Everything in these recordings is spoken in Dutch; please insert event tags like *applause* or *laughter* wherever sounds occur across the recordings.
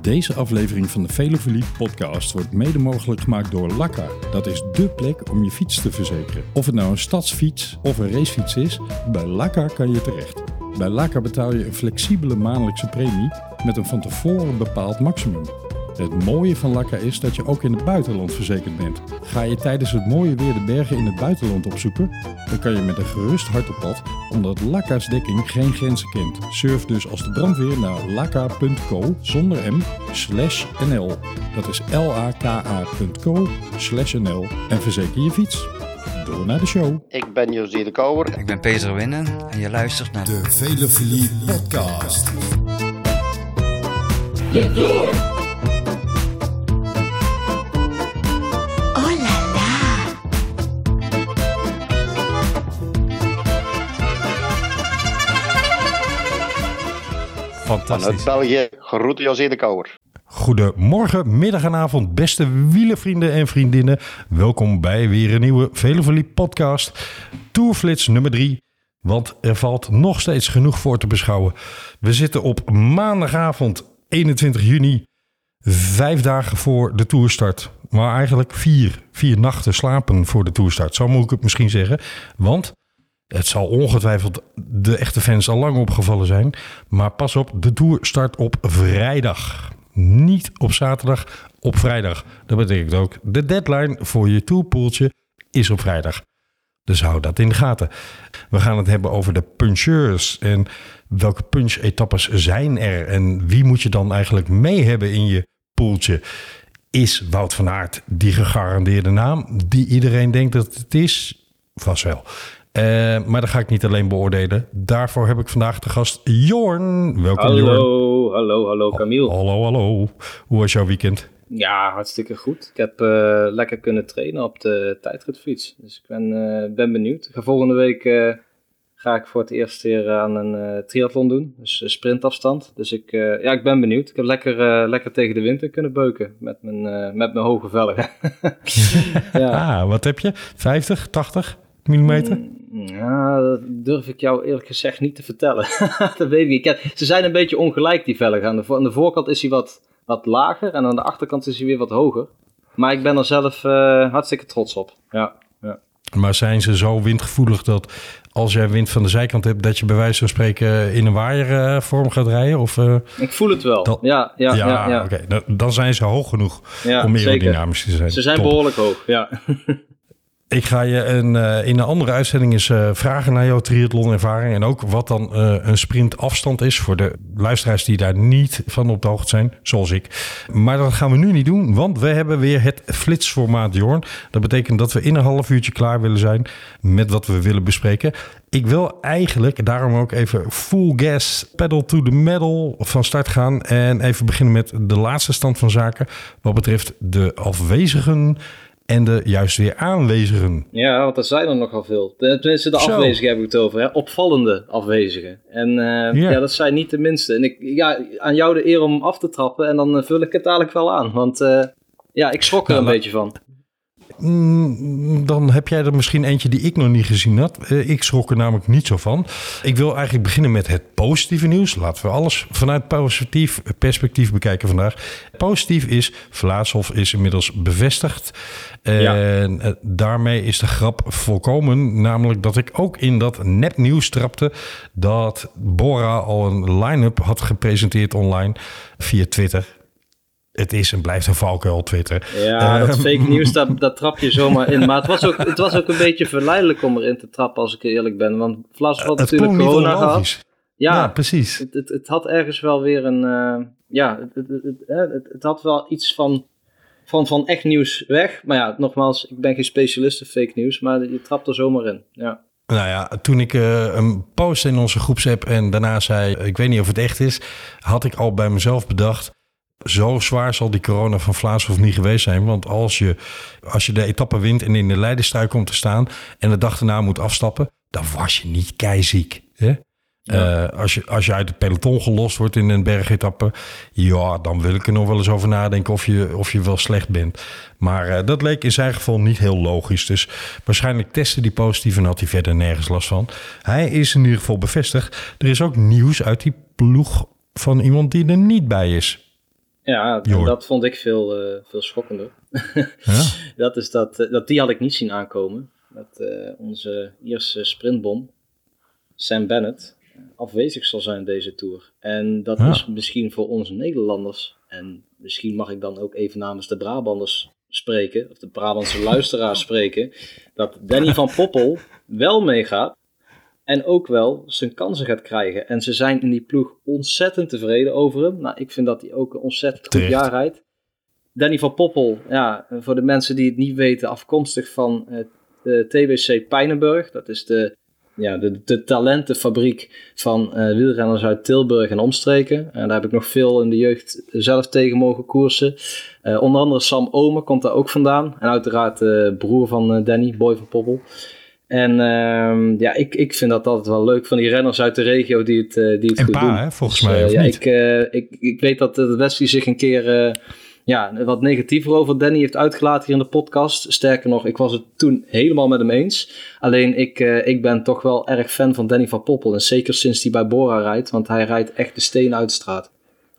Deze aflevering van de Velofilie podcast wordt mede mogelijk gemaakt door Lakka. Dat is dé plek om je fiets te verzekeren. Of het nou een stadsfiets of een racefiets is, bij Lakka kan je terecht. Bij Lakka betaal je een flexibele maandelijkse premie met een van tevoren bepaald maximum. Het mooie van Lakka is dat je ook in het buitenland verzekerd bent. Ga je tijdens het mooie weer de bergen in het buitenland opzoeken, dan kan je met een gerust hart op pad, omdat Lakka's dekking geen grenzen kent. Surf dus als de brandweer naar lakka.co zonder m slash nl. Dat is l-a-k-a.co slash nl en verzeker je fiets. Door naar de show. Ik ben José de Kouwer. Ik ben Peter Winnen en je luistert naar De Velofilie podcast. Vanuit Fantastisch. België, groeten José de Kouwer. Goedemorgen, middag en avond, beste wielenvrienden en vriendinnen. Welkom bij weer een nieuwe Velofilie podcast. Tourflits nummer 3. Want er valt nog steeds genoeg voor te beschouwen. We zitten op maandagavond 21 juni. Vijf dagen voor de toerstart. Maar eigenlijk vier. Vier nachten slapen voor de toerstart. Zo moet ik het misschien zeggen. Want het zal ongetwijfeld de echte fans al lang opgevallen zijn. Maar pas op, de Tour start op vrijdag. Niet op zaterdag, op vrijdag. Dat betekent ook, de deadline voor je tourpoeltje is op vrijdag. Dus hou dat in de gaten. We gaan het hebben over de puncheurs. En welke punch-etappes zijn er? En wie moet je dan eigenlijk mee hebben in je poeltje? Is Wout van Aert die gegarandeerde naam die iedereen denkt dat het is? Vast wel. Eh, maar dat ga ik niet alleen beoordelen. Daarvoor heb ik vandaag de gast Jorn. Welkom Jorn. Hallo, hallo, hallo Camille. Hallo, hallo. Hoe was jouw weekend? Ja, hartstikke goed. Ik heb eh, lekker kunnen trainen op de tijdritfiets. Dus ik ben, eh, ben benieuwd. Ik ga volgende week ga ik voor het eerst weer aan een triathlon doen. Dus sprintafstand. Dus ik, ja, ik ben benieuwd. Ik heb lekker, lekker tegen de wind in kunnen beuken met mijn, met mijn hoge velgen. *laughs* ja. Ah, wat heb je? 50, 80 millimeter? Ja, dat durf ik jou eerlijk gezegd niet te vertellen. *laughs* dat weet ik niet. Ze zijn een beetje ongelijk, die velgen. Aan de, aan de voorkant is hij wat, wat lager en aan de achterkant is hij weer wat hoger. Maar ik ben er zelf eh, hartstikke trots op. Ja, ja. Maar zijn ze zo windgevoelig dat als jij wind van de zijkant hebt, dat je bij wijze van spreken in een waaiervorm gaat rijden? Of, eh, Ik voel het wel. Dat- ja, ja, ja. ja, oké. Dan- Dan zijn ze hoog genoeg Ja, om zeker. aerodynamisch te zijn. Ze zijn Top. behoorlijk hoog, ja. *laughs* Ik ga je een, eh, in een andere uitzending eens eh, vragen naar jouw triathlonervaring. En ook wat dan eh, een sprintafstand is voor de luisteraars die daar niet van op de hoogte zijn, zoals ik. Maar dat gaan we nu niet doen, want we hebben weer het flitsformaat, Jorn. Dat betekent dat we in een half uurtje klaar willen zijn met wat we willen bespreken. Ik wil eigenlijk daarom ook even full gas, pedal to the metal van start gaan. En even beginnen met de laatste stand van zaken wat betreft de afwezigen en de juist weer aanwezigen. Ja, want er zijn er nogal veel. Tenminste, de Zo. afwezigen heb ik het over. Hè? Opvallende afwezigen. En eh, Ja. ja. dat zijn niet de minste. En ik, ja, aan jou de eer om af te trappen. En dan eh, vul ik het dadelijk wel aan. Want eh, ja, ik schrok er Nou, een beetje van. Mm, Dan heb jij er misschien eentje die ik nog niet gezien had. Eh, Ik schrok er namelijk niet zo van. Ik wil eigenlijk beginnen met het positieve nieuws. Laten we alles vanuit positief perspectief bekijken vandaag. Positief is, Vlaashof is inmiddels bevestigd. En eh, daarmee is de grap volkomen. Namelijk dat ik ook in dat nepnieuws trapte... dat Bora al een line-up had gepresenteerd online via Twitter. Het is en blijft een valkuil, Twitter. Ja, dat Eh, fake *laughs* nieuws, daar, daar trap je zomaar in. Maar het was, ook, het was ook een beetje verleidelijk om erin te trappen, als ik eerlijk ben. Want Vlaas had het natuurlijk corona gehad. Ja, Ja, precies. het, het, het had ergens wel weer een... eh, ja, het, het, het, het, het- het had wel iets van, van, van echt nieuws weg. Maar ja, nogmaals, ik ben geen specialist in fake nieuws. Maar je trapt er zomaar in, ja. Nou ja, toen ik eh, een post in onze groepsapp en daarna zei, ik weet niet of het echt is, had ik al bij mezelf bedacht, zo zwaar zal die corona van Vlaashof niet geweest zijn. Want als je, als je de etappe wint en in de leiderstrui komt te staan en de dag daarna moet afstappen, dan was je niet keiziek. Hè? Eh, als, je, als je uit het peloton gelost wordt in een bergetappe, ja, dan wil ik er nog wel eens over nadenken of je, of je wel slecht bent. Maar eh, dat leek in zijn geval niet heel logisch. Dus waarschijnlijk testte die positief en had hij verder nergens last van. Hij is in ieder geval bevestigd. Er is ook nieuws uit die ploeg van iemand die er niet bij is. Ja, dat vond ik veel, eh, veel schokkender. Ja? *laughs* dat is dat, eh, dat die had ik niet zien aankomen. Dat eh, onze eerste sprintbom, Sam Bennett, afwezig zal zijn deze Tour. En dat Ja. is misschien voor ons Nederlanders, en misschien mag ik dan ook even namens de Brabanders spreken, of de Brabantse luisteraars *laughs* spreken, dat Danny van Poppel wel meegaat en ook wel zijn kansen gaat krijgen. En ze zijn in die ploeg ontzettend tevreden over hem. Nou, ik vind dat hij ook een ontzettend goed Terecht. jaar rijdt. Danny van Poppel, ja, voor de mensen die het niet weten, afkomstig van eh, de TBC Pijnenburg. Dat is de, ja, de, de talentenfabriek van eh, wielrenners uit Tilburg en omstreken. En daar heb ik nog veel in de jeugd zelf tegen mogen koersen. Eh, onder andere Sam Omer komt daar ook vandaan. En uiteraard de broer van Danny, Boy van Poppel. En ehm, ja, ik, ik vind dat altijd wel leuk van die renners uit de regio die het, eh, die het En goed pa, doen. hè, volgens Dus, mij, eh, of ja, niet? Ik, eh, ik, ik weet dat Wesley zich een keer eh, ja, wat negatiever over Danny heeft uitgelaten hier in de podcast. Sterker nog, ik was het toen helemaal met hem eens. Alleen ik, eh, ik ben toch wel erg fan van Danny van Poppel. En zeker sinds hij bij Bora rijdt, want hij rijdt echt de steen uit de straat.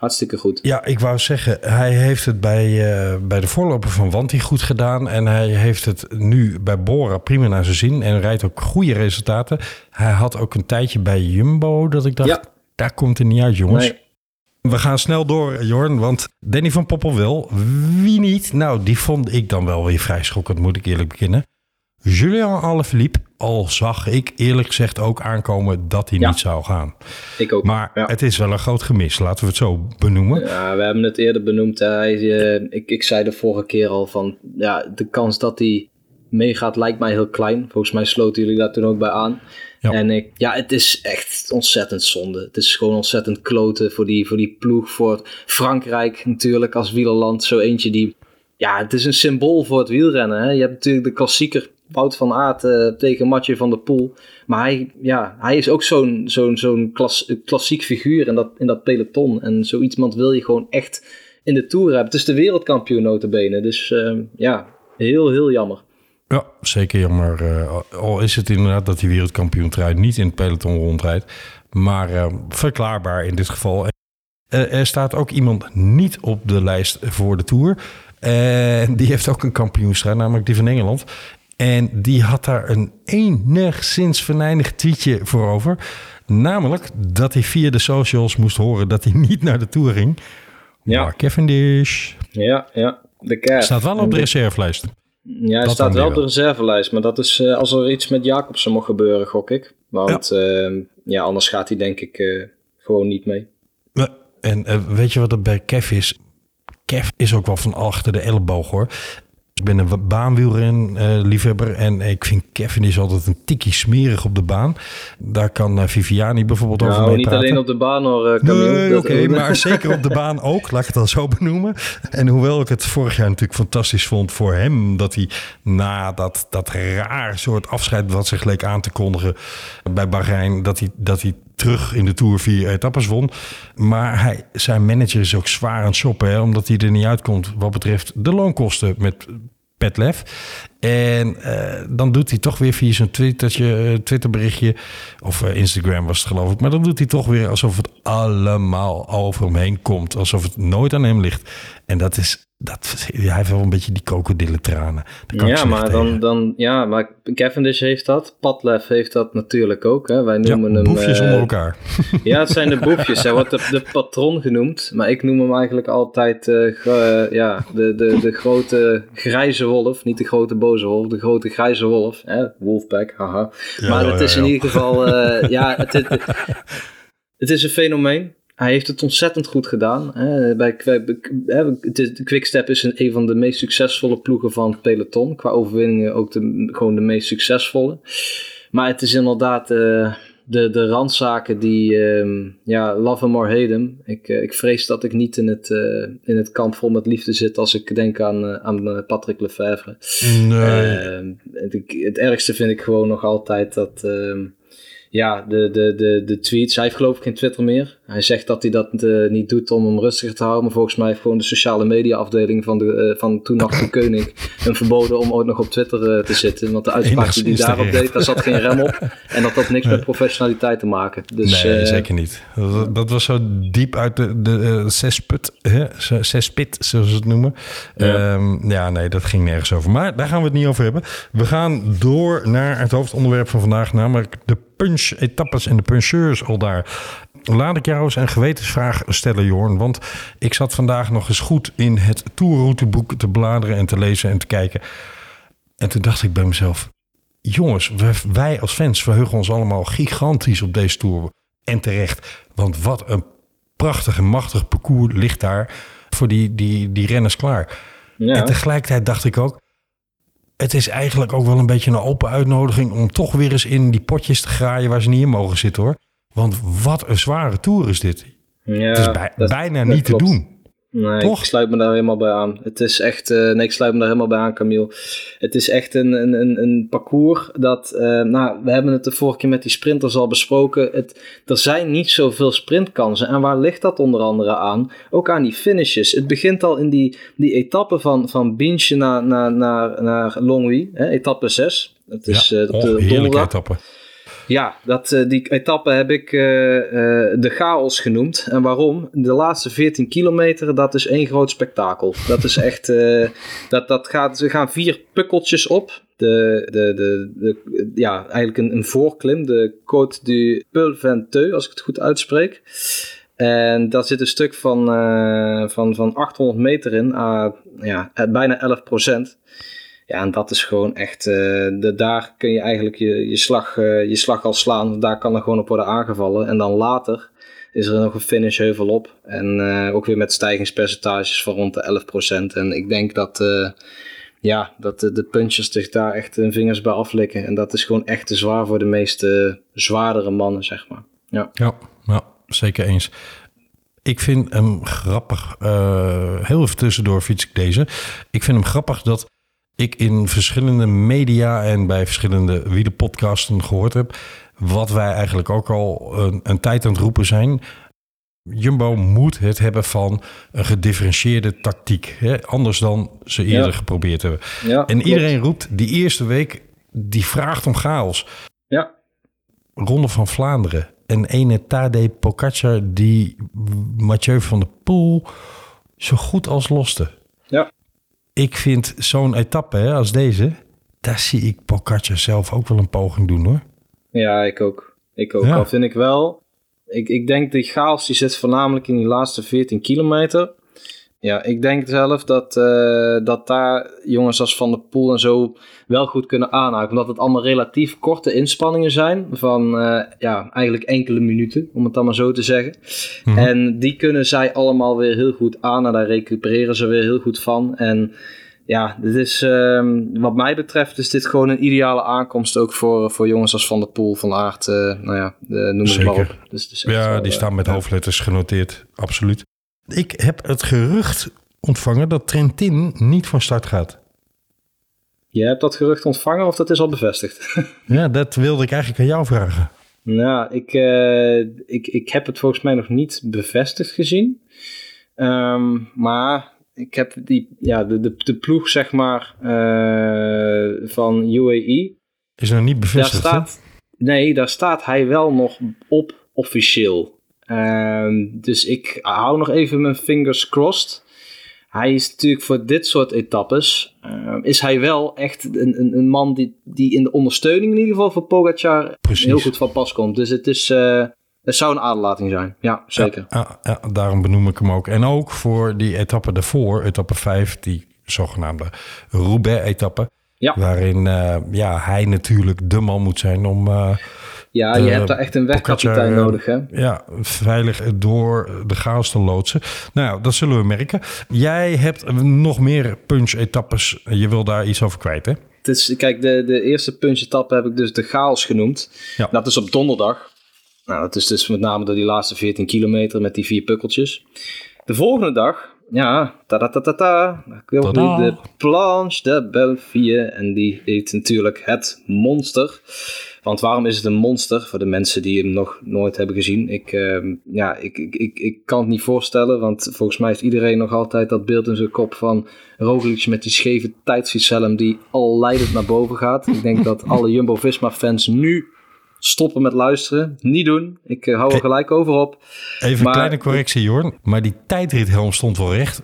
Hartstikke goed. Ja, ik wou zeggen, hij heeft het bij, eh, bij de voorloper van Wanti goed gedaan. En hij heeft het nu bij Bora prima naar zijn zin. En rijdt ook goede resultaten. Hij had ook een tijdje bij Jumbo dat ik dacht, Ja. daar komt hij niet uit jongens. Nee. We gaan snel door, Jorn, want Danny van Poppel wil. Wie niet? Nou, die vond ik dan wel weer vrij schokkend, moet ik eerlijk bekennen. Julien Alaphilippe, al zag ik eerlijk gezegd ook aankomen dat hij Ja. niet zou gaan. Ik ook. Maar ja. het is wel een groot gemis, laten we het zo benoemen. Ja, we hebben het eerder benoemd. Hij, eh, ik, ik zei de vorige keer al van, ja, de kans dat hij meegaat lijkt mij heel klein. Volgens mij sloten jullie daar toen ook bij aan. Ja. En ik, ja, het is echt ontzettend zonde. Het is gewoon ontzettend kloten voor die, voor die ploeg, voor Frankrijk natuurlijk als wielerland. Zo eentje die, ja, het is een symbool voor het wielrennen. Hè? Je hebt natuurlijk de klassieker Wout van Aert eh, tegen Mathieu van der Poel. Maar hij, ja, hij is ook zo'n zo'n zo'n klas, klassiek figuur in dat, in dat peloton. En zo iemand wil je gewoon echt in de Tour hebben. Het is de wereldkampioen notabene. Dus eh, ja, heel, heel jammer. Ja, zeker jammer. Eh, al is het inderdaad dat die wereldkampioen trui niet in het peloton rondrijdt. Maar eh, verklaarbaar in dit geval. Er staat ook iemand niet op de lijst voor de Tour. En die heeft ook een kampioenstrijd, namelijk die van Engeland. En die had daar een enigszins venijnig tweetje voor over. Namelijk dat hij via de socials moest horen dat hij niet naar de Tour ging. Ja. Mark Cavendish Ja, ja. De kerk. staat wel op de reservelijst. Ja, hij Dat staat wel op de reservelijst. Maar dat is eh, als er iets met Jacobsen mocht gebeuren, gok ik. Want ja, ja anders gaat hij denk ik eh, gewoon niet mee. En eh, weet je wat er bij Kev is? Kev is ook wel van achter de elleboog hoor. Ik ben een baanwielren eh, liefhebber en ik vind Kevin is altijd een tikkie smerig op de baan. Daar kan eh, Viviani bijvoorbeeld over Nou, mee niet praten. alleen op de baan hoor, eh, Camille. Nee, oké, *laughs* maar zeker op de baan ook, laat ik het dan zo benoemen. En hoewel ik het vorig jaar natuurlijk fantastisch vond voor hem, dat hij na dat, dat raar soort afscheid wat zich leek aan te kondigen bij Bahrein, dat hij, dat hij terug in de Tour vier etappes won. Maar hij, zijn manager is ook zwaar aan het shoppen, hè, omdat hij er niet uitkomt wat betreft de loonkosten met Petlef. En eh, dan doet hij toch weer via zijn eh, Twitterberichtje, of eh, Instagram was het geloof ik. Maar dan doet hij toch weer alsof het allemaal over hem heen komt. Alsof het nooit aan hem ligt. En dat is, dat, hij heeft wel een beetje die krokodillentranen. Ja maar, dan, tegen. dan, ja, maar Cavendish heeft dat. Padlef heeft dat natuurlijk ook. Hè. Wij Ja, noemen hem... boefjes eh, onder elkaar. *laughs* Ja, het zijn de boefjes. Hij wordt de, de patron genoemd. Maar ik noem hem eigenlijk altijd eh, eh, ja, de, de, de grote grijze wolf. Niet de grote boze wolf, de grote grijze wolf. Hè? Wolfpack, haha. Ja, maar het is ja, in ieder geval... eh, ja, het, het, *laughs* het is een fenomeen. Hij heeft het ontzettend goed gedaan. Hè. Bij, Quickstep is een, een van de meest succesvolle ploegen van het peloton. Qua overwinningen ook de, gewoon de meest succesvolle. Maar het is inderdaad eh, de, de randzaken die, ehm, ja, love hem or hate. Ik, eh, ik vrees dat ik niet in het, eh, in het kamp vol met liefde zit als ik denk aan, aan Patrick Lefevre. Nee. Ehm, het, het ergste vind ik gewoon nog altijd dat, ehm, ja, de, de, de, de tweets. Hij heeft geloof ik geen Twitter meer. Hij zegt dat hij dat uh, niet doet om hem rustiger te houden. Maar volgens mij heeft gewoon de sociale media afdeling van, de, uh, van toen nog de *laughs* koning hem verboden om ooit nog op Twitter uh, te zitten. Want de uitspraak die hij daarop deed, daar zat geen rem op. En dat had niks met *laughs* professionaliteit te maken. Dus, nee, zeker niet. Dat, dat, was zo diep uit de, de zesput, hè? zespit, zoals ze het noemen. Ja. Um, ja, nee, dat ging nergens over. Maar daar gaan we het niet over hebben. We gaan door naar het hoofdonderwerp van vandaag, namelijk de punch-etappes en de puncheurs al daar. Laat ik jou eens een gewetensvraag stellen, Jorn. Want ik zat vandaag nog eens goed in het tourrouteboek te bladeren en te lezen en te kijken. En toen dacht ik bij mezelf: jongens, wij als fans verheugen ons allemaal gigantisch op deze tour. En terecht. Want wat een prachtig en machtig parcours ligt daar voor die, die, die renners klaar. Ja. En tegelijkertijd dacht ik ook, het is eigenlijk ook wel een beetje een open uitnodiging om toch weer eens in die potjes te graaien waar ze niet in mogen zitten hoor. Want wat een zware tour is dit. Ja, het is bij, dat, bijna niet klopt. te doen. Nee, Toch? ik sluit me daar helemaal bij aan. Het is echt, uh, nee, ik sluit me daar helemaal bij aan, Camille. Het is echt een, een, een, een parcours dat, uh, nou, we hebben het de vorige keer met die sprinters al besproken. Het, er zijn niet zoveel sprintkansen. En waar ligt dat onder andere aan? Ook aan die finishes. Het begint al in die, die etappe van, van Binche naar, naar, naar, naar Longwy, hè, etappe 6. Het is ja, uh, oh, de heerlijke etappe. Ja, dat, uh, die etappe heb ik uh, uh, de chaos genoemd. En waarom? De laatste 14 kilometer, dat is één groot spektakel. Dat is echt, dat, dat gaat, ze gaan vier pukkeltjes op. De, de, de, de, ja, eigenlijk een, een voorklim, de Côte du Peul als ik het goed uitspreek. En daar zit een stuk van, van, van 800 meter in, ja, bijna 11 procent. Ja, en dat is gewoon echt, uh, de, daar kun je eigenlijk je, je, slag, uh, je slag al slaan. Daar kan er gewoon op worden aangevallen. En dan later is er nog een finish heuvel op. En uh, ook weer met stijgingspercentages van rond de 11%. En ik denk dat, ja, dat de, de zich daar echt hun vingers bij aflikken. En dat is gewoon echt te zwaar voor de meeste zwaardere mannen, zeg maar. Ja, ja, ja zeker eens. Ik vind hem grappig. heel even tussendoor fiets ik deze. Ik vind hem grappig dat ik in verschillende media en bij verschillende wielerpodcasten gehoord heb. Wat wij eigenlijk ook al een, een tijd aan het roepen zijn. Jumbo moet het hebben van een gedifferentieerde tactiek. Hè? Anders dan ze eerder ja. geprobeerd hebben. Ja, en iedereen roept die eerste week, die vraagt om chaos. Ja. Ronde van Vlaanderen. En ene Tadej Pogacar die Mathieu van der Poel zo goed als loste. Ik vind zo'n etappe hè, als deze, daar zie ik Pogacar zelf ook wel een poging doen hoor. Ja, ik ook. Ik ook. Ja. Al vind ik wel, ik, ik denk die chaos die zit voornamelijk in die laatste 14 kilometer. Ja, ik denk zelf dat, uh, dat daar jongens als Van der Poel en zo wel goed kunnen aanhaken. Omdat het allemaal relatief korte inspanningen zijn. Van uh, ja, eigenlijk enkele minuten, om het dan maar zo te zeggen. Mm -hmm. En die kunnen zij allemaal weer heel goed aan. En daar recupereren ze weer heel goed van. En ja, dit is, uh, wat mij betreft is dit gewoon een ideale aankomst ook voor, voor jongens als Van der Poel, Van Aert, uh, nou ja, noem het maar op. Dus, dus ja, wel, die staan met hoofdletters genoteerd, absoluut. Ik heb het gerucht ontvangen dat Trentin niet van start gaat. Je hebt dat gerucht ontvangen of dat is al bevestigd? *laughs* ja, dat wilde ik eigenlijk aan jou vragen. Nou, ik, uh, ik, ik heb het volgens mij nog niet bevestigd gezien. Um, maar ik heb die, ja, de, de, de ploeg, zeg maar, uh, van UAE. Is nog niet bevestigd, daar staat, Nee, daar staat hij wel nog op officieel. Uh, dus ik hou nog even mijn fingers crossed. Hij is natuurlijk voor dit soort etappes, uh, is hij wel echt een, een, een, man die, die in de ondersteuning in ieder geval voor Pogacar Precies. heel goed van pas komt. Dus het is... Uh, het zou een aderlating zijn, ja, zeker. Ja, ja, ja, daarom benoem ik hem ook. En ook voor die etappe daarvoor, etappe 5, die zogenaamde Roubaix-etappe. Ja. Waarin uh, ja, hij natuurlijk de man moet zijn om... Uh, ja, je hebt daar echt een wegkapitein nodig, hè? Ja, veilig door de chaos te loodsen. Nou, dat zullen we merken. Jij hebt nog meer punch-etappes. Je wil daar iets over kwijt, hè? Het is, kijk, de, de eerste punch-etappe heb ik dus de chaos genoemd. Ja. Dat is op donderdag. Nou, dat is dus met name door die laatste 14 kilometer met die vier pukkeltjes. De volgende dag, ja, ta ta ta ta ta, ik wil nu de Planche de Belleville en die heet natuurlijk het monster. Want waarom is het een monster? Voor de mensen die hem nog nooit hebben gezien. Ik, ehm, ja, ik, ik, ik, ik kan het niet voorstellen, want volgens mij heeft iedereen nog altijd dat beeld in zijn kop van Roglic met die scheve tijdsfietshelm die al leidend naar boven gaat. Ik denk dat alle Jumbo-Visma-fans nu stoppen met luisteren. Niet doen. Ik eh, hou er gelijk over op. Even een kleine correctie, Jorn. Maar die tijdrithelm stond wel recht.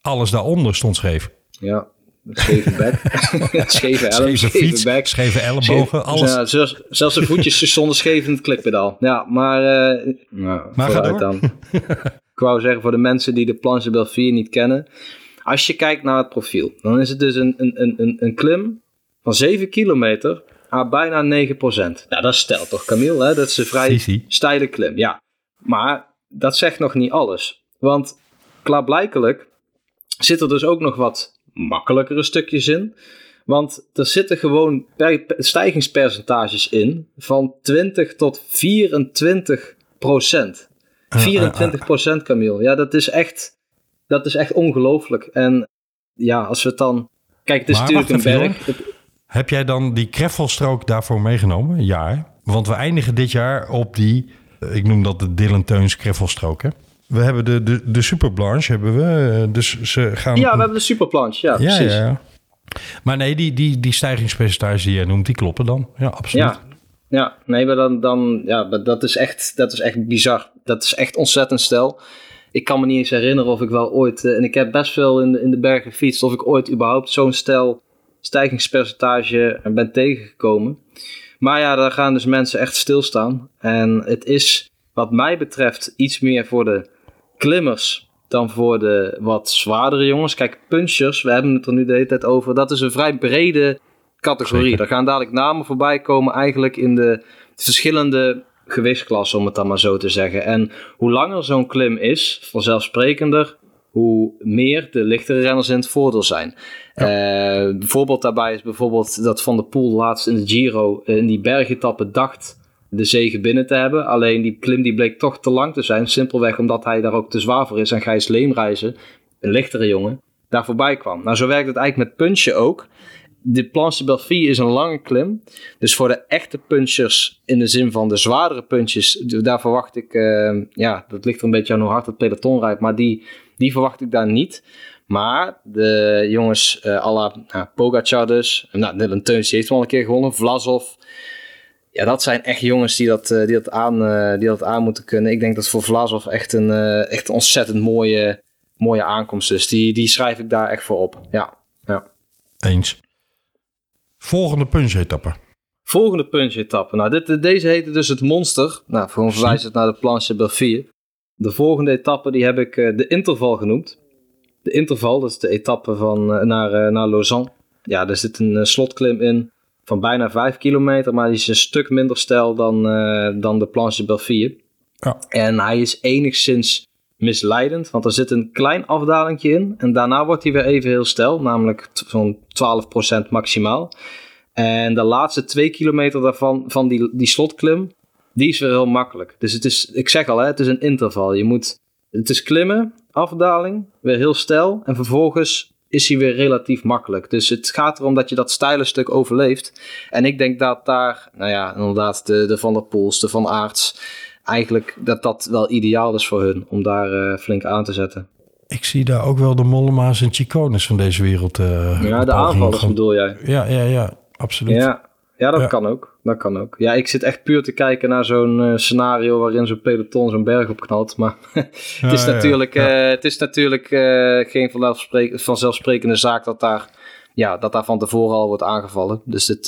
Alles daaronder stond scheef. Ja, scheve bek. *laughs* scheve helm, Scheve scheve fiets, bek. scheve ellebogen, alles. Ja, zelfs, zelfs de voetjes *laughs* zonder scheef in het klikpedaal. Ja, maar... eh nou, Maar ga vooruit door. dan. *laughs* Ik wou zeggen, voor de mensen die de Planche de Belleville niet kennen. Als je kijkt naar het profiel, dan is het dus een, een, een, een, een klim van 7 kilometer aan bijna 9 procent. Nou, dat stelt toch, Camille? Hè? Dat is een vrij steile klim, ja. Maar dat zegt nog niet alles. Want klaarblijkelijk zit er dus ook nog wat makkelijkere stukjes in. Want er zitten gewoon per- per- stijgingspercentages in van 20 tot 24 procent. Ah, 24 procent, Camille. Ja, dat is echt, dat is echt ongelooflijk. En ja, als we het dan... Kijk, het is Maar natuurlijk een berg. Heb jij dan die kreffelstrook daarvoor meegenomen? Ja? Want we eindigen dit jaar op die, eh, ik noem dat de Dylan Teuns kreffelstrook, hè? We hebben de, de, de Super Blanche, hebben we. eh, Dus ze gaan... Ja, we hebben de superplanche. Ja, ja, precies. ja. Maar nee, die, die, die stijgingspercentages die jij noemt, die kloppen dan. Ja, absoluut. Ja, ja nee, maar dan, dan ja, maar dat, is echt, dat is echt bizar. Dat is echt ontzettend stel. Ik kan me niet eens herinneren of ik wel ooit, eh, en ik heb best veel in de, in de bergen gefietst, of ik ooit überhaupt zo'n stel stijgingspercentage ben tegengekomen. Maar ja, daar gaan dus mensen echt stilstaan. En het is, wat mij betreft, iets meer voor de klimmers dan voor de wat zwaardere jongens. Kijk, punchers, we hebben het er nu de hele tijd over, dat is een vrij brede categorie. Daar gaan dadelijk namen voorbij komen eigenlijk in de verschillende gewichtsklassen, om het dan maar zo te zeggen. En hoe langer zo'n klim is, vanzelfsprekender, hoe meer de lichtere renners in het voordeel zijn. Eh, een voorbeeld daarbij is bijvoorbeeld dat Van der Poel laatst in de Giro eh, in die bergetappe dacht de zege binnen te hebben. Alleen die klim die bleek toch te lang te zijn. Simpelweg omdat hij daar ook te zwaar voor is. En Gijs Leemreizen, een lichtere jongen, daar voorbij kwam. Nou, zo werkt het eigenlijk met punchen ook. De Planche Belleville is een lange klim. Dus voor de echte punchers, in de zin van de zwaardere punches, daar verwacht ik, eh, ja, dat ligt er een beetje aan hoe hard het peloton rijdt, maar die, die verwacht ik daar niet. Maar de jongens uh, à la nou, Pogacar dus, nou, Dylan Teuns heeft wel een keer gewonnen, Vlasov. Ja, dat zijn echt jongens die dat, uh, die dat, aan, uh, die dat aan moeten kunnen. Ik denk dat voor Vlasov echt een, uh, echt een ontzettend mooie, mooie aankomst is. Die, die schrijf ik daar echt voor op. Ja, ja. Eens. Volgende punch-etappe. Volgende punch-etappe. Nou, dit, deze heette dus het Monster. Nou, voor verwijs het naar de Planche Belleville. De volgende etappe die heb ik uh, de interval genoemd. De interval, dat is de etappe van, uh, naar, uh, naar Lausanne. Ja, er zit een slotklim in van bijna 5 kilometer, maar die is een stuk minder stijl dan, dan de Planche Belleville. Ja. En hij is enigszins misleidend, want er zit een klein afdalingje in. En daarna wordt hij weer even heel stijl, namelijk zo'n 12% maximaal. En de laatste twee kilometer daarvan, van die, die slotklim, die is weer heel makkelijk. Dus het is, ik zeg al, hè, het is een interval. Je moet, het is klimmen, afdaling, weer heel stijl. En vervolgens is hij weer relatief makkelijk. Dus het gaat erom dat je dat steile stuk overleeft. En ik denk dat daar, nou ja, inderdaad, de, de Van der Poels, de Van Aerts, eigenlijk dat dat wel ideaal is voor hun om daar uh, flink aan te zetten. Ik zie daar ook wel de Mollema's en Chicones van deze wereld. Uh, ja, de aanvallers gaan... bedoel jij? Ja, ja, ja, absoluut. Ja, ja dat ja. kan ook. Dat kan ook. Ja, ik zit echt puur te kijken naar zo'n uh, scenario waarin zo'n peloton zo'n berg opknalt. Maar *laughs* het, is ja, natuurlijk, ja. uh, het is natuurlijk geen vanzelfsprekende zaak dat daar, ja, dat daar van tevoren al wordt aangevallen. Dus het,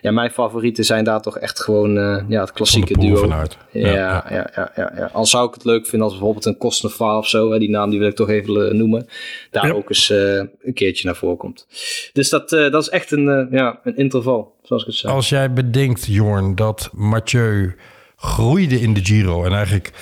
ja, mijn favorieten zijn daar toch echt gewoon ja, het klassieke duo. Vanuit. Ja, ja, ja. Ja, ja, Al zou ik het leuk vinden als bijvoorbeeld een Kostnefra of zo. Hè, die naam die wil ik toch even noemen. Daar ook eens een keertje naar voren komt. Dus dat, dat is echt een, ja, een interval. Zoals ik het zei. Als jij bedenkt, Jorn, dat Mathieu groeide in de Giro en eigenlijk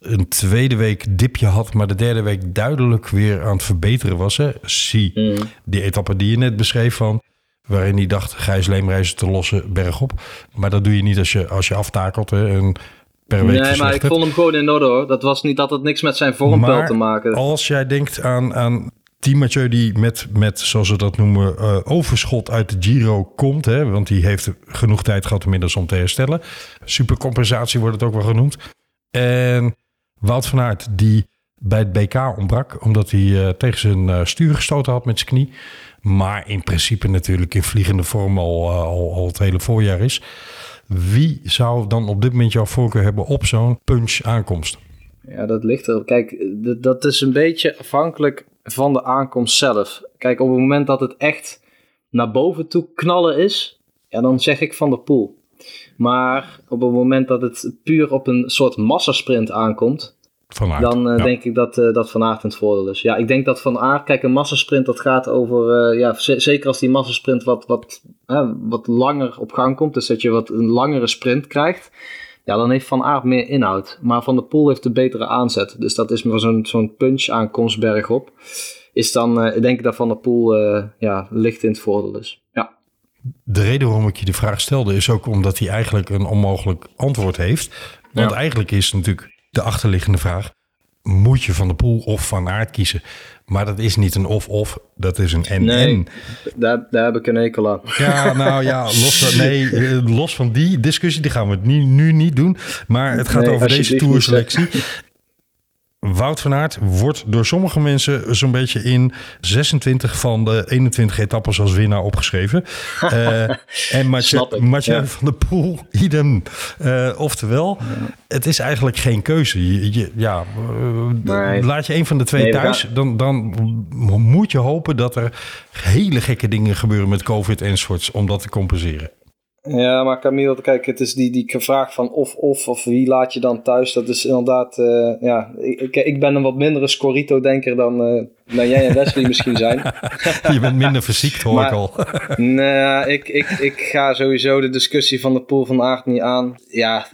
een tweede week dipje had, maar de derde week duidelijk weer aan het verbeteren was. Hè? Zie mm. die etappe die je net beschreef van, waarin hij dacht Gijs Leemreizen te lossen bergop. Maar dat doe je niet als je, als je aftakelt. Hè? En per week Nee, maar ik vond hem gewoon in orde hoor. Dat was niet dat het niks met zijn vormpeil Maar te maken. Als jij denkt aan, aan Team Mathieu die met, met, zoals we dat noemen, eh, overschot uit de Giro komt. Hè, want die heeft genoeg tijd gehad inmiddels om te herstellen. Supercompensatie wordt het ook wel genoemd. En Wout van Aert die bij het BK ontbrak. Omdat hij eh, tegen zijn eh, stuur gestoten had met zijn knie. Maar in principe natuurlijk in vliegende vorm al, eh, al, het hele voorjaar is. Wie zou dan op dit moment jouw voorkeur hebben op zo'n punch aankomst? Ja, dat ligt er. Kijk, dat is een beetje afhankelijk van de aankomst zelf. Kijk, op het moment dat het echt naar boven toe knallen is, ja, dan zeg ik van de pool. Maar op het moment dat het puur op een soort massasprint aankomt, dan eh, Ja. denk ik dat, eh, dat Van Aert in het voordeel is. Ja, ik denk dat Van Aert, kijk, een massasprint dat gaat over, eh, ja, zeker als die massasprint wat, wat, wat langer op gang komt, dus dat je wat een langere sprint krijgt, ja, dan heeft Van Aert meer inhoud. Maar Van der Poel heeft de betere aanzet. Dus dat is maar zo'n zo'n punch aankomst bergop. Is dan, eh, denk ik dat Van der Poel ja, licht in het voordeel is. De reden waarom ik je de vraag stelde is ook omdat hij eigenlijk een onmogelijk antwoord heeft. Want Ja. eigenlijk is natuurlijk de achterliggende vraag: moet je van de pool of van aard kiezen? Maar dat is niet een of-of, dat is een en-en. Nee. Daar, daar heb ik een hekel aan. Ja, nou ja, los van, nee, eh, los van die discussie, die gaan we het nu, nu niet doen. Maar het gaat Nee, over deze tourselectie. Wout van Aert wordt door sommige mensen zo'n beetje in 26 van de 21 etappes als winnaar opgeschreven. *laughs* Eh, en Mathieu, ja. van der Poel, idem. Eh, oftewel, het is eigenlijk geen keuze. Je, je- ja, eh, Nee. Laat je een van de twee Nee, thuis, dan, dan moet je hopen dat er hele gekke dingen gebeuren met COVID enzovoorts om dat te compenseren. Ja, maar Camille, kijk, het is die, die vraag van of, of, of wie laat je dan thuis. Dat is inderdaad, eh, ja, ik, ik, ben een wat mindere Scorito-denker dan, eh, dan jij en Wesley misschien zijn. *laughs* Je bent minder verziekt, hoor ik al. *laughs* Nee, ik, ik, ik ga sowieso de discussie van de pool van Aert niet aan. Ja,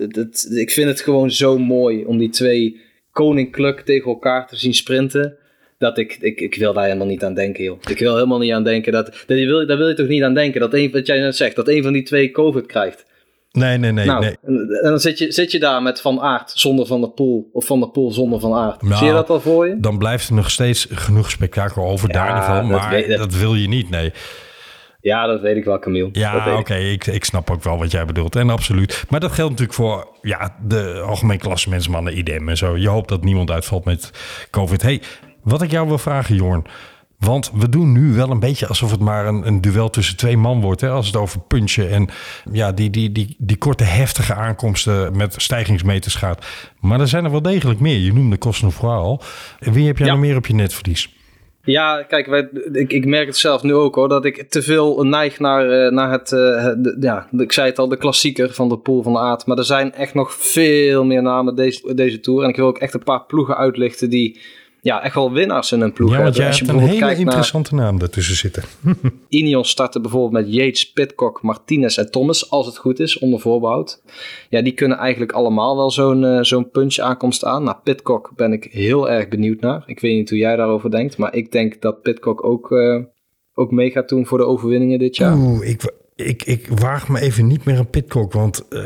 ik vind het gewoon zo mooi om die twee koninklijk tegen elkaar te zien sprinten. Dat ik, ik, ik wil daar helemaal niet aan denken, joh. Ik wil helemaal niet aan denken dat. dat je wil, daar wil je toch niet aan denken dat een, wat jij net zegt, dat een van die twee COVID krijgt. Nee, nee, nee. nou, nee. en, dan zit je, zit je daar met Van Aert zonder Van der Poel. Of Van der Poel zonder Van Aert. Nou, Zie je dat al voor je? Dan blijft er nog steeds genoeg spektakel over Ja, daar in ieder geval. dat Maar weet- dat- dat wil je niet, nee. Ja, dat weet ik wel, Camille. Dat Ja, ik. oké, ik, ik snap ook wel wat jij bedoelt. En absoluut. Maar dat geldt natuurlijk voor ja, de algemeen klassementsmannen, idem en zo. Je hoopt dat niemand uitvalt met COVID. hey, wat ik jou wil vragen, Jorn. Want we doen nu wel een beetje alsof het maar een, een duel tussen twee man wordt. Hè, als het over punchen en ja, die, die, die, die korte heftige aankomsten met stijgingsmeters gaat. Maar er zijn er wel degelijk meer. Je noemde Cosnefroid al. En wie heb jij Ja. nog meer op je netvlies? Ja, kijk, wij, ik, ik merk het zelf nu ook hoor, dat ik te veel neig naar, eh, naar het, eh, de- ja, ik zei het al, de klassieker van de Pool van de Aard. Maar er zijn echt nog veel meer namen deze, deze Tour. En ik wil ook echt een paar ploegen uitlichten die ja, echt wel winnaars in een ploeg Ja, want hebben. jij hebt een hele naar interessante naam daartussen zitten. *laughs* Ineos starten bijvoorbeeld met Yates, Pitcock, Martinez en Thomas, als het goed is, onder voorbehoud. Ja, die kunnen eigenlijk allemaal wel zo'n eh, zo'n punch aankomst aan. Nou, Pitcock ben ik heel erg benieuwd naar. Ik weet niet hoe jij daarover denkt, maar ik denk dat Pitcock ook, eh, ook mee gaat doen voor de overwinningen dit jaar. Oeh, ik, ik, ik waag me even niet meer een Pitcock. Want eh,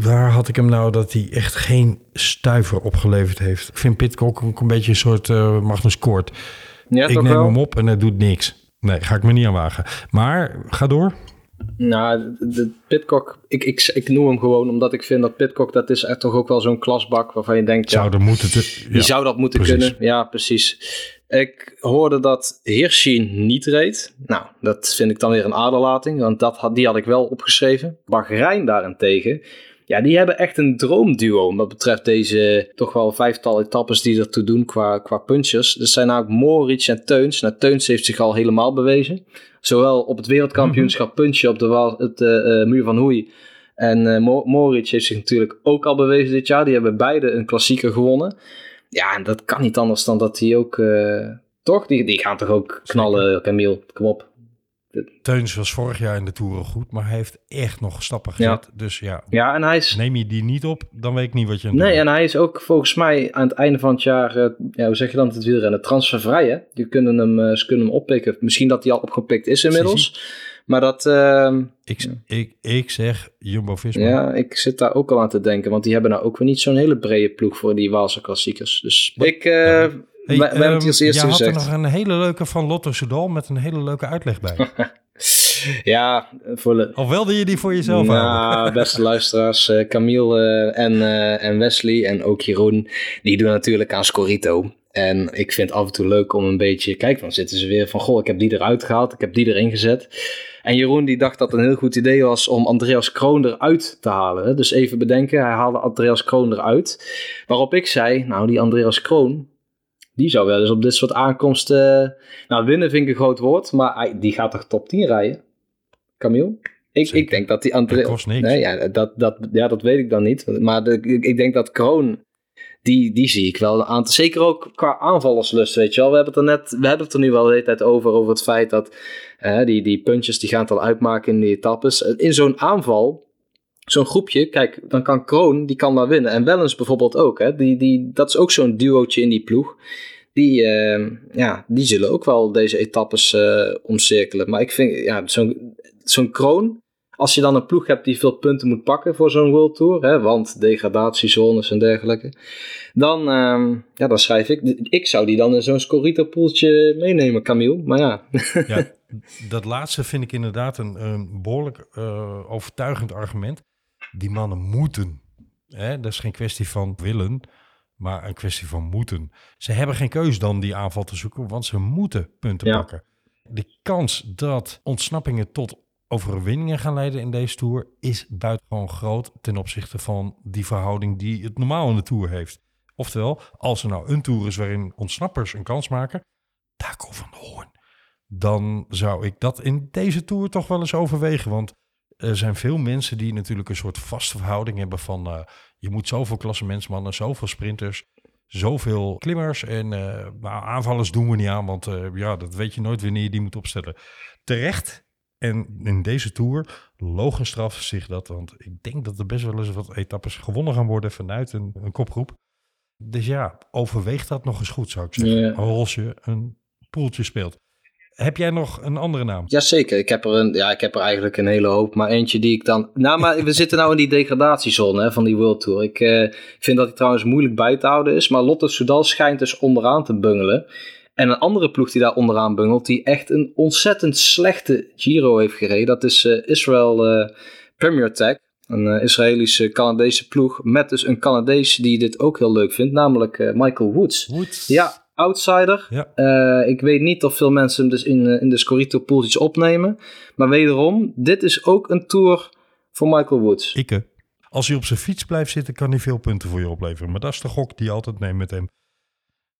waar had ik hem nou dat hij echt geen stuiver opgeleverd heeft? Ik vind Pitcock ook een beetje een soort eh Magnus Kort. Ja, ik neem wel? hem op en hij doet niks. Nee, ga ik me niet aan wagen. Maar ga door. Nou, de, Pitcock, ik, ik, ik noem hem gewoon omdat ik vind dat Pitcock, dat is echt toch ook wel zo'n klasbak waarvan je denkt, Zou ja. zou dat moeten precies. kunnen. Ja, precies. Ik hoorde dat Hirschi niet reed. Nou, dat vind ik dan weer een aderlating, want dat had, die had ik wel opgeschreven. Bahrein daarentegen, ja, die hebben echt een droomduo wat betreft deze toch wel vijftal etappes die ertoe doen qua, qua punchers. Dat zijn namelijk Moritz en Teuns. Nou, Teuns heeft zich al helemaal bewezen. Zowel op het wereldkampioenschap punchen op de eh, eh, muur van Hoei. En Mo- Moritz heeft zich natuurlijk ook al bewezen dit jaar. Die hebben beide een klassieker gewonnen. Ja, en dat kan niet anders dan dat die ook... eh, toch? Die, die gaan toch ook knallen, Camille? Kom op. Teuns was vorig jaar in de Tour goed, maar hij heeft echt nog stappen gezet. Dus ja, Ja, en hij is... neem je die niet op, dan weet ik niet wat je aan Nee, en hij is ook volgens mij aan het einde van het jaar, eh, ja, hoe zeg je dan, het wielrennen, transfervrij hè. Je kunnen hem, eh, ze kunnen hem oppikken. Misschien dat hij al opgepikt is inmiddels. Maar dat, ehm, Ik, ik, ik zeg Jumbo-Visma. ja, ik zit daar ook al aan te denken. Want die hebben nou ook weer niet zo'n hele brede ploeg voor die Waalse klassiekers. Dus ik, Hey, we, we hebben het als eerste jij had er gezegd. nog een hele leuke van Lotto Soudal met een hele leuke uitleg bij. *laughs* Ja, voor Of wilde je die voor jezelf? Nou, *laughs* beste luisteraars, eh, Camille eh, en, eh, en Wesley en ook Jeroen, die doen natuurlijk aan Scorito. En ik vind het af en toe leuk om een beetje, kijk, dan zitten ze weer van, goh, ik heb die eruit gehaald, ik heb die erin gezet. En Jeroen die dacht dat het een heel goed idee was om Andreas Kroon eruit te halen. Dus even bedenken, hij haalde Andreas Kroon eruit. Waarop ik zei, nou die Andreas Kroon, die zou wel eens op dit soort aankomsten, nou winnen vind ik een groot woord, maar hij, die gaat toch top 10 rijden? Camille? Ik, Zeker. ik denk dat die André... Dat kost niks. Nee, ja, dat, dat, ja, dat weet ik dan niet. Maar de, ik, ik denk dat Kroon, die, die zie ik wel een aantal... Zeker ook qua aanvallerslust, weet je wel. We hebben het er net, we hebben het er nu wel de hele tijd over, over het feit dat die, die puntjes, die gaan het al uitmaken in die etappes. In zo'n aanval, zo'n groepje, kijk, dan kan Kroon, die kan daar winnen. En Wellens bijvoorbeeld ook, hè. Die, die, dat is ook zo'n duootje in die ploeg. Die, eh, ja, die zullen ook wel deze etappes eh, omcirkelen. Maar ik vind, ja, zo'n zo'n kroon, als je dan een ploeg hebt die veel punten moet pakken voor zo'n World Tour, hè, want degradatiezones en dergelijke, dan, ehm, ja, dan schrijf ik, ik zou die dan in zo'n Scorito-poeltje meenemen, Camille. Maar ja, Ja, *laughs* dat laatste vind ik inderdaad een, een behoorlijk eh, overtuigend argument. Die mannen moeten. Hè? Dat is geen kwestie van willen, maar een kwestie van moeten. Ze hebben geen keus dan die aanval te zoeken, want ze moeten punten Ja. pakken. De kans dat ontsnappingen tot overwinningen gaan leiden in deze Tour is buitengewoon groot ten opzichte van die verhouding die het normaal in de Tour heeft. Oftewel, als er nou een Tour is waarin ontsnappers een kans maken, Taco van de Hoorn dan zou ik dat in deze tour toch wel eens overwegen. Want er zijn veel mensen die natuurlijk een soort vaste verhouding hebben van eh, je moet zoveel klassementsmannen, zoveel sprinters, zoveel klimmers en eh, nou, aanvallers doen we niet aan, want eh, ja, dat weet je nooit wanneer je die moet opstellen. Terecht. En in deze tour, logisch straf zich dat, want ik denk dat er best wel eens wat etappes gewonnen gaan worden vanuit een, een kopgroep. Dus ja, overweeg dat nog eens goed, zou ik zeggen. Ja. Als je een poeltje speelt. Heb jij nog een andere naam? Jazeker, ik heb, er een, ja, ik heb er eigenlijk een hele hoop, maar eentje die ik dan... Nou, maar we zitten nou in die degradatiezone hè, van die World Tour. Ik eh, vind dat die trouwens moeilijk bij te houden is, maar Lotto Soudal schijnt dus onderaan te bungelen. En een andere ploeg die daar onderaan bungelt, die echt een ontzettend slechte Giro heeft gereden, dat is eh, Israel eh, Premier Tech. Een eh, Israëlische Canadese ploeg met dus een Canadees die dit ook heel leuk vindt, namelijk Michael Woods. Woods. Ja, outsider. Ja. Ik weet niet of veel mensen hem dus in, in de Scorito pooltjes opnemen. Maar wederom, dit is ook een tour voor Michael Woods. Ikke. Als hij op zijn fiets blijft zitten, kan hij veel punten voor je opleveren. Maar dat is de gok die je altijd neemt met hem.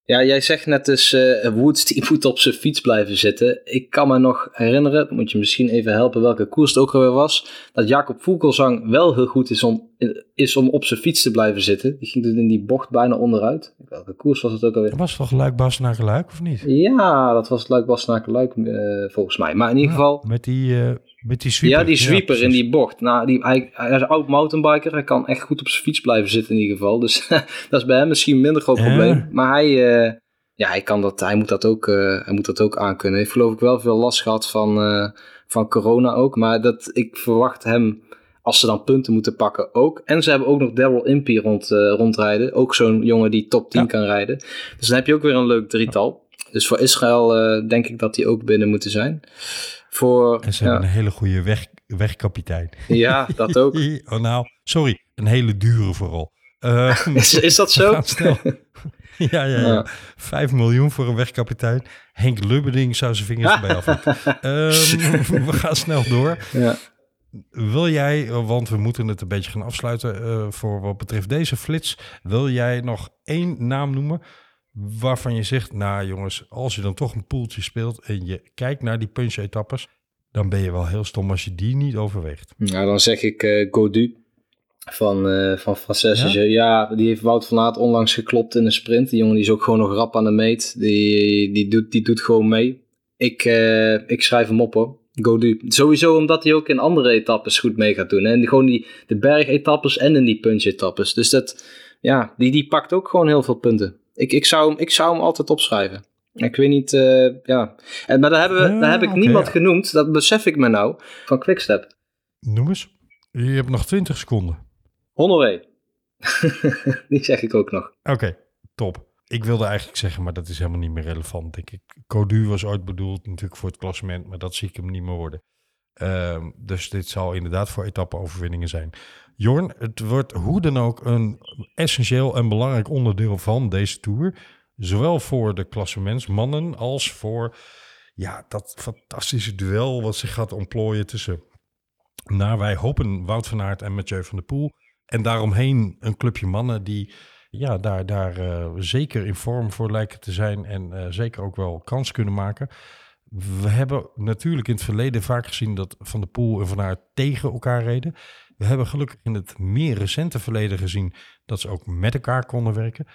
Ja, jij zegt net dus eh, Woods die moet op zijn fiets blijven zitten. Ik kan me nog herinneren, moet je misschien even helpen welke koers het ook alweer was, dat Jacob Vogelsang wel heel goed is om, is om op zijn fiets te blijven zitten. Die ging toen in die bocht bijna onderuit. Welke koers was het ook alweer? Dat was toch geluik naar geluik, of niet? Ja, dat was Luik Bastenaken Luik eh, volgens mij. Maar in ieder geval, Met die, eh, met die sweeper. Ja, die sweeper in die bocht. Nou, die, hij, hij is een oud mountainbiker. Hij kan echt goed op zijn fiets blijven zitten in ieder geval. Dus *laughs* dat is bij hem misschien een minder groot Ja. probleem. Maar hij, eh, ja, hij, kan dat, hij, moet dat ook, eh, hij moet dat ook aankunnen. Hij heeft geloof ik wel veel last gehad van, eh, van corona ook. Maar dat, ik verwacht hem, als ze dan punten moeten pakken, ook. En ze hebben ook nog Daryl Impey rond, rondrijden. Ook zo'n jongen die top 10 Ja. kan rijden. Dus dan heb je ook weer een leuk drietal. Dus voor Israël denk ik dat die ook binnen moeten zijn. Voor, En ze ja, hebben een hele goede weg, wegkapitein. ja, dat ook. *laughs* Oh, nou, sorry. Een hele dure vooral. Eh, *laughs* Is, is dat zo? *laughs* snel. ja, ja, ja. Ja. 5 miljoen voor een wegkapitein. Henk Lubberding zou zijn vingers erbij aflikken. Ehm, we gaan snel door. Ja. Wil jij, want we moeten het een beetje gaan afsluiten eh, voor wat betreft deze flits. Wil jij nog één naam noemen waarvan je zegt, nou jongens, als je dan toch een poeltje speelt en je kijkt naar die punch-etappes, dan ben je wel heel stom als je die niet overweegt. Nou, dan zeg ik eh Godu van, eh van Frances. Ja? Ja? ja, die heeft Wout van Aert onlangs geklopt in een sprint. Die jongen die is ook gewoon nog rap aan de meet. Die, die, doet, die doet gewoon mee. Ik, eh, ik schrijf hem op hoor. Godu. Sowieso omdat hij ook in andere etappes goed mee gaat doen. Hè? En gewoon die, de bergetappes en in die punch-etappes. Dus dat, ja, die, die pakt ook gewoon heel veel punten. Ik, ik, zou, hem, ik zou hem altijd opschrijven. Ik weet niet, uh, ja. En, maar daar, hebben we, Ja, daar heb ik niemand ja. genoemd, dat besef ik me nou, van Quickstep. Noem eens. Je hebt nog 20 seconden. Honoré. *laughs* die zeg ik ook nog. Oké, top. Ik wilde eigenlijk zeggen, maar dat is helemaal niet meer relevant, denk ik. Codu was ooit bedoeld natuurlijk voor het klassement, maar dat zie ik hem niet meer worden. Ehm, dus dit zal inderdaad voor etappe-overwinningen zijn. Jorn, het wordt hoe dan ook een essentieel en belangrijk onderdeel van deze Tour. Zowel voor de klassementsmannen als voor ja, dat fantastische duel wat zich gaat ontplooien tussen, naar wij hopen, Wout van Aert en Mathieu van der Poel. En daaromheen een clubje mannen die ja, daar, daar eh, zeker in vorm voor lijken te zijn en eh, zeker ook wel kans kunnen maken. We hebben natuurlijk in het verleden vaak gezien dat Van der Poel en Van Aert tegen elkaar reden. We hebben gelukkig in het meer recente verleden gezien dat ze ook met elkaar konden werken.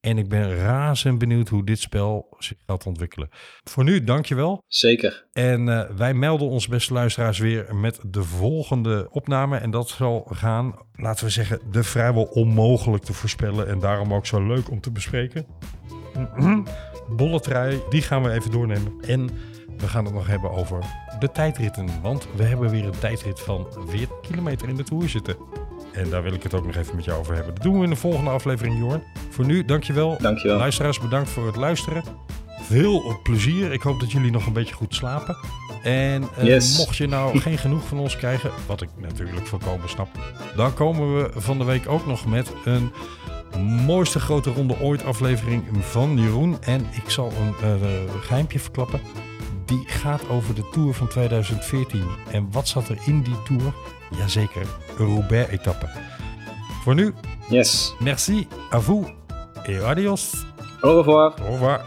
En ik ben razend benieuwd hoe dit spel zich gaat ontwikkelen. Voor nu, dankjewel. Zeker. En eh, wij melden ons, beste luisteraars, weer met de volgende opname. En dat zal gaan, laten we zeggen, de vrijwel onmogelijk te voorspellen. En daarom ook zo leuk om te bespreken. *clears throat* Bolle trui, die gaan we even doornemen. En we gaan het nog hebben over de tijdritten. Want we hebben weer een tijdrit van 40 kilometer in de Tour zitten. En daar wil ik het ook nog even met jou over hebben. Dat doen we in de volgende aflevering, Jorn. Voor nu, dankjewel. Dankjewel. Luisteraars, bedankt voor het luisteren. Veel plezier. Ik hoop dat jullie nog een beetje goed slapen. En eh, Yes. mocht je nou *laughs* geen genoeg van ons krijgen, wat ik natuurlijk volkomen snap, dan komen we van de week ook nog met een mooiste grote ronde ooit aflevering van Jeroen. En ik zal een eh, geheimpje verklappen. Die gaat over de Tour van 2014. En wat zat er in die Tour? Jazeker, een Roubaix-etappe. Voor nu, Yes. merci à vous et adios. Au revoir. Au revoir.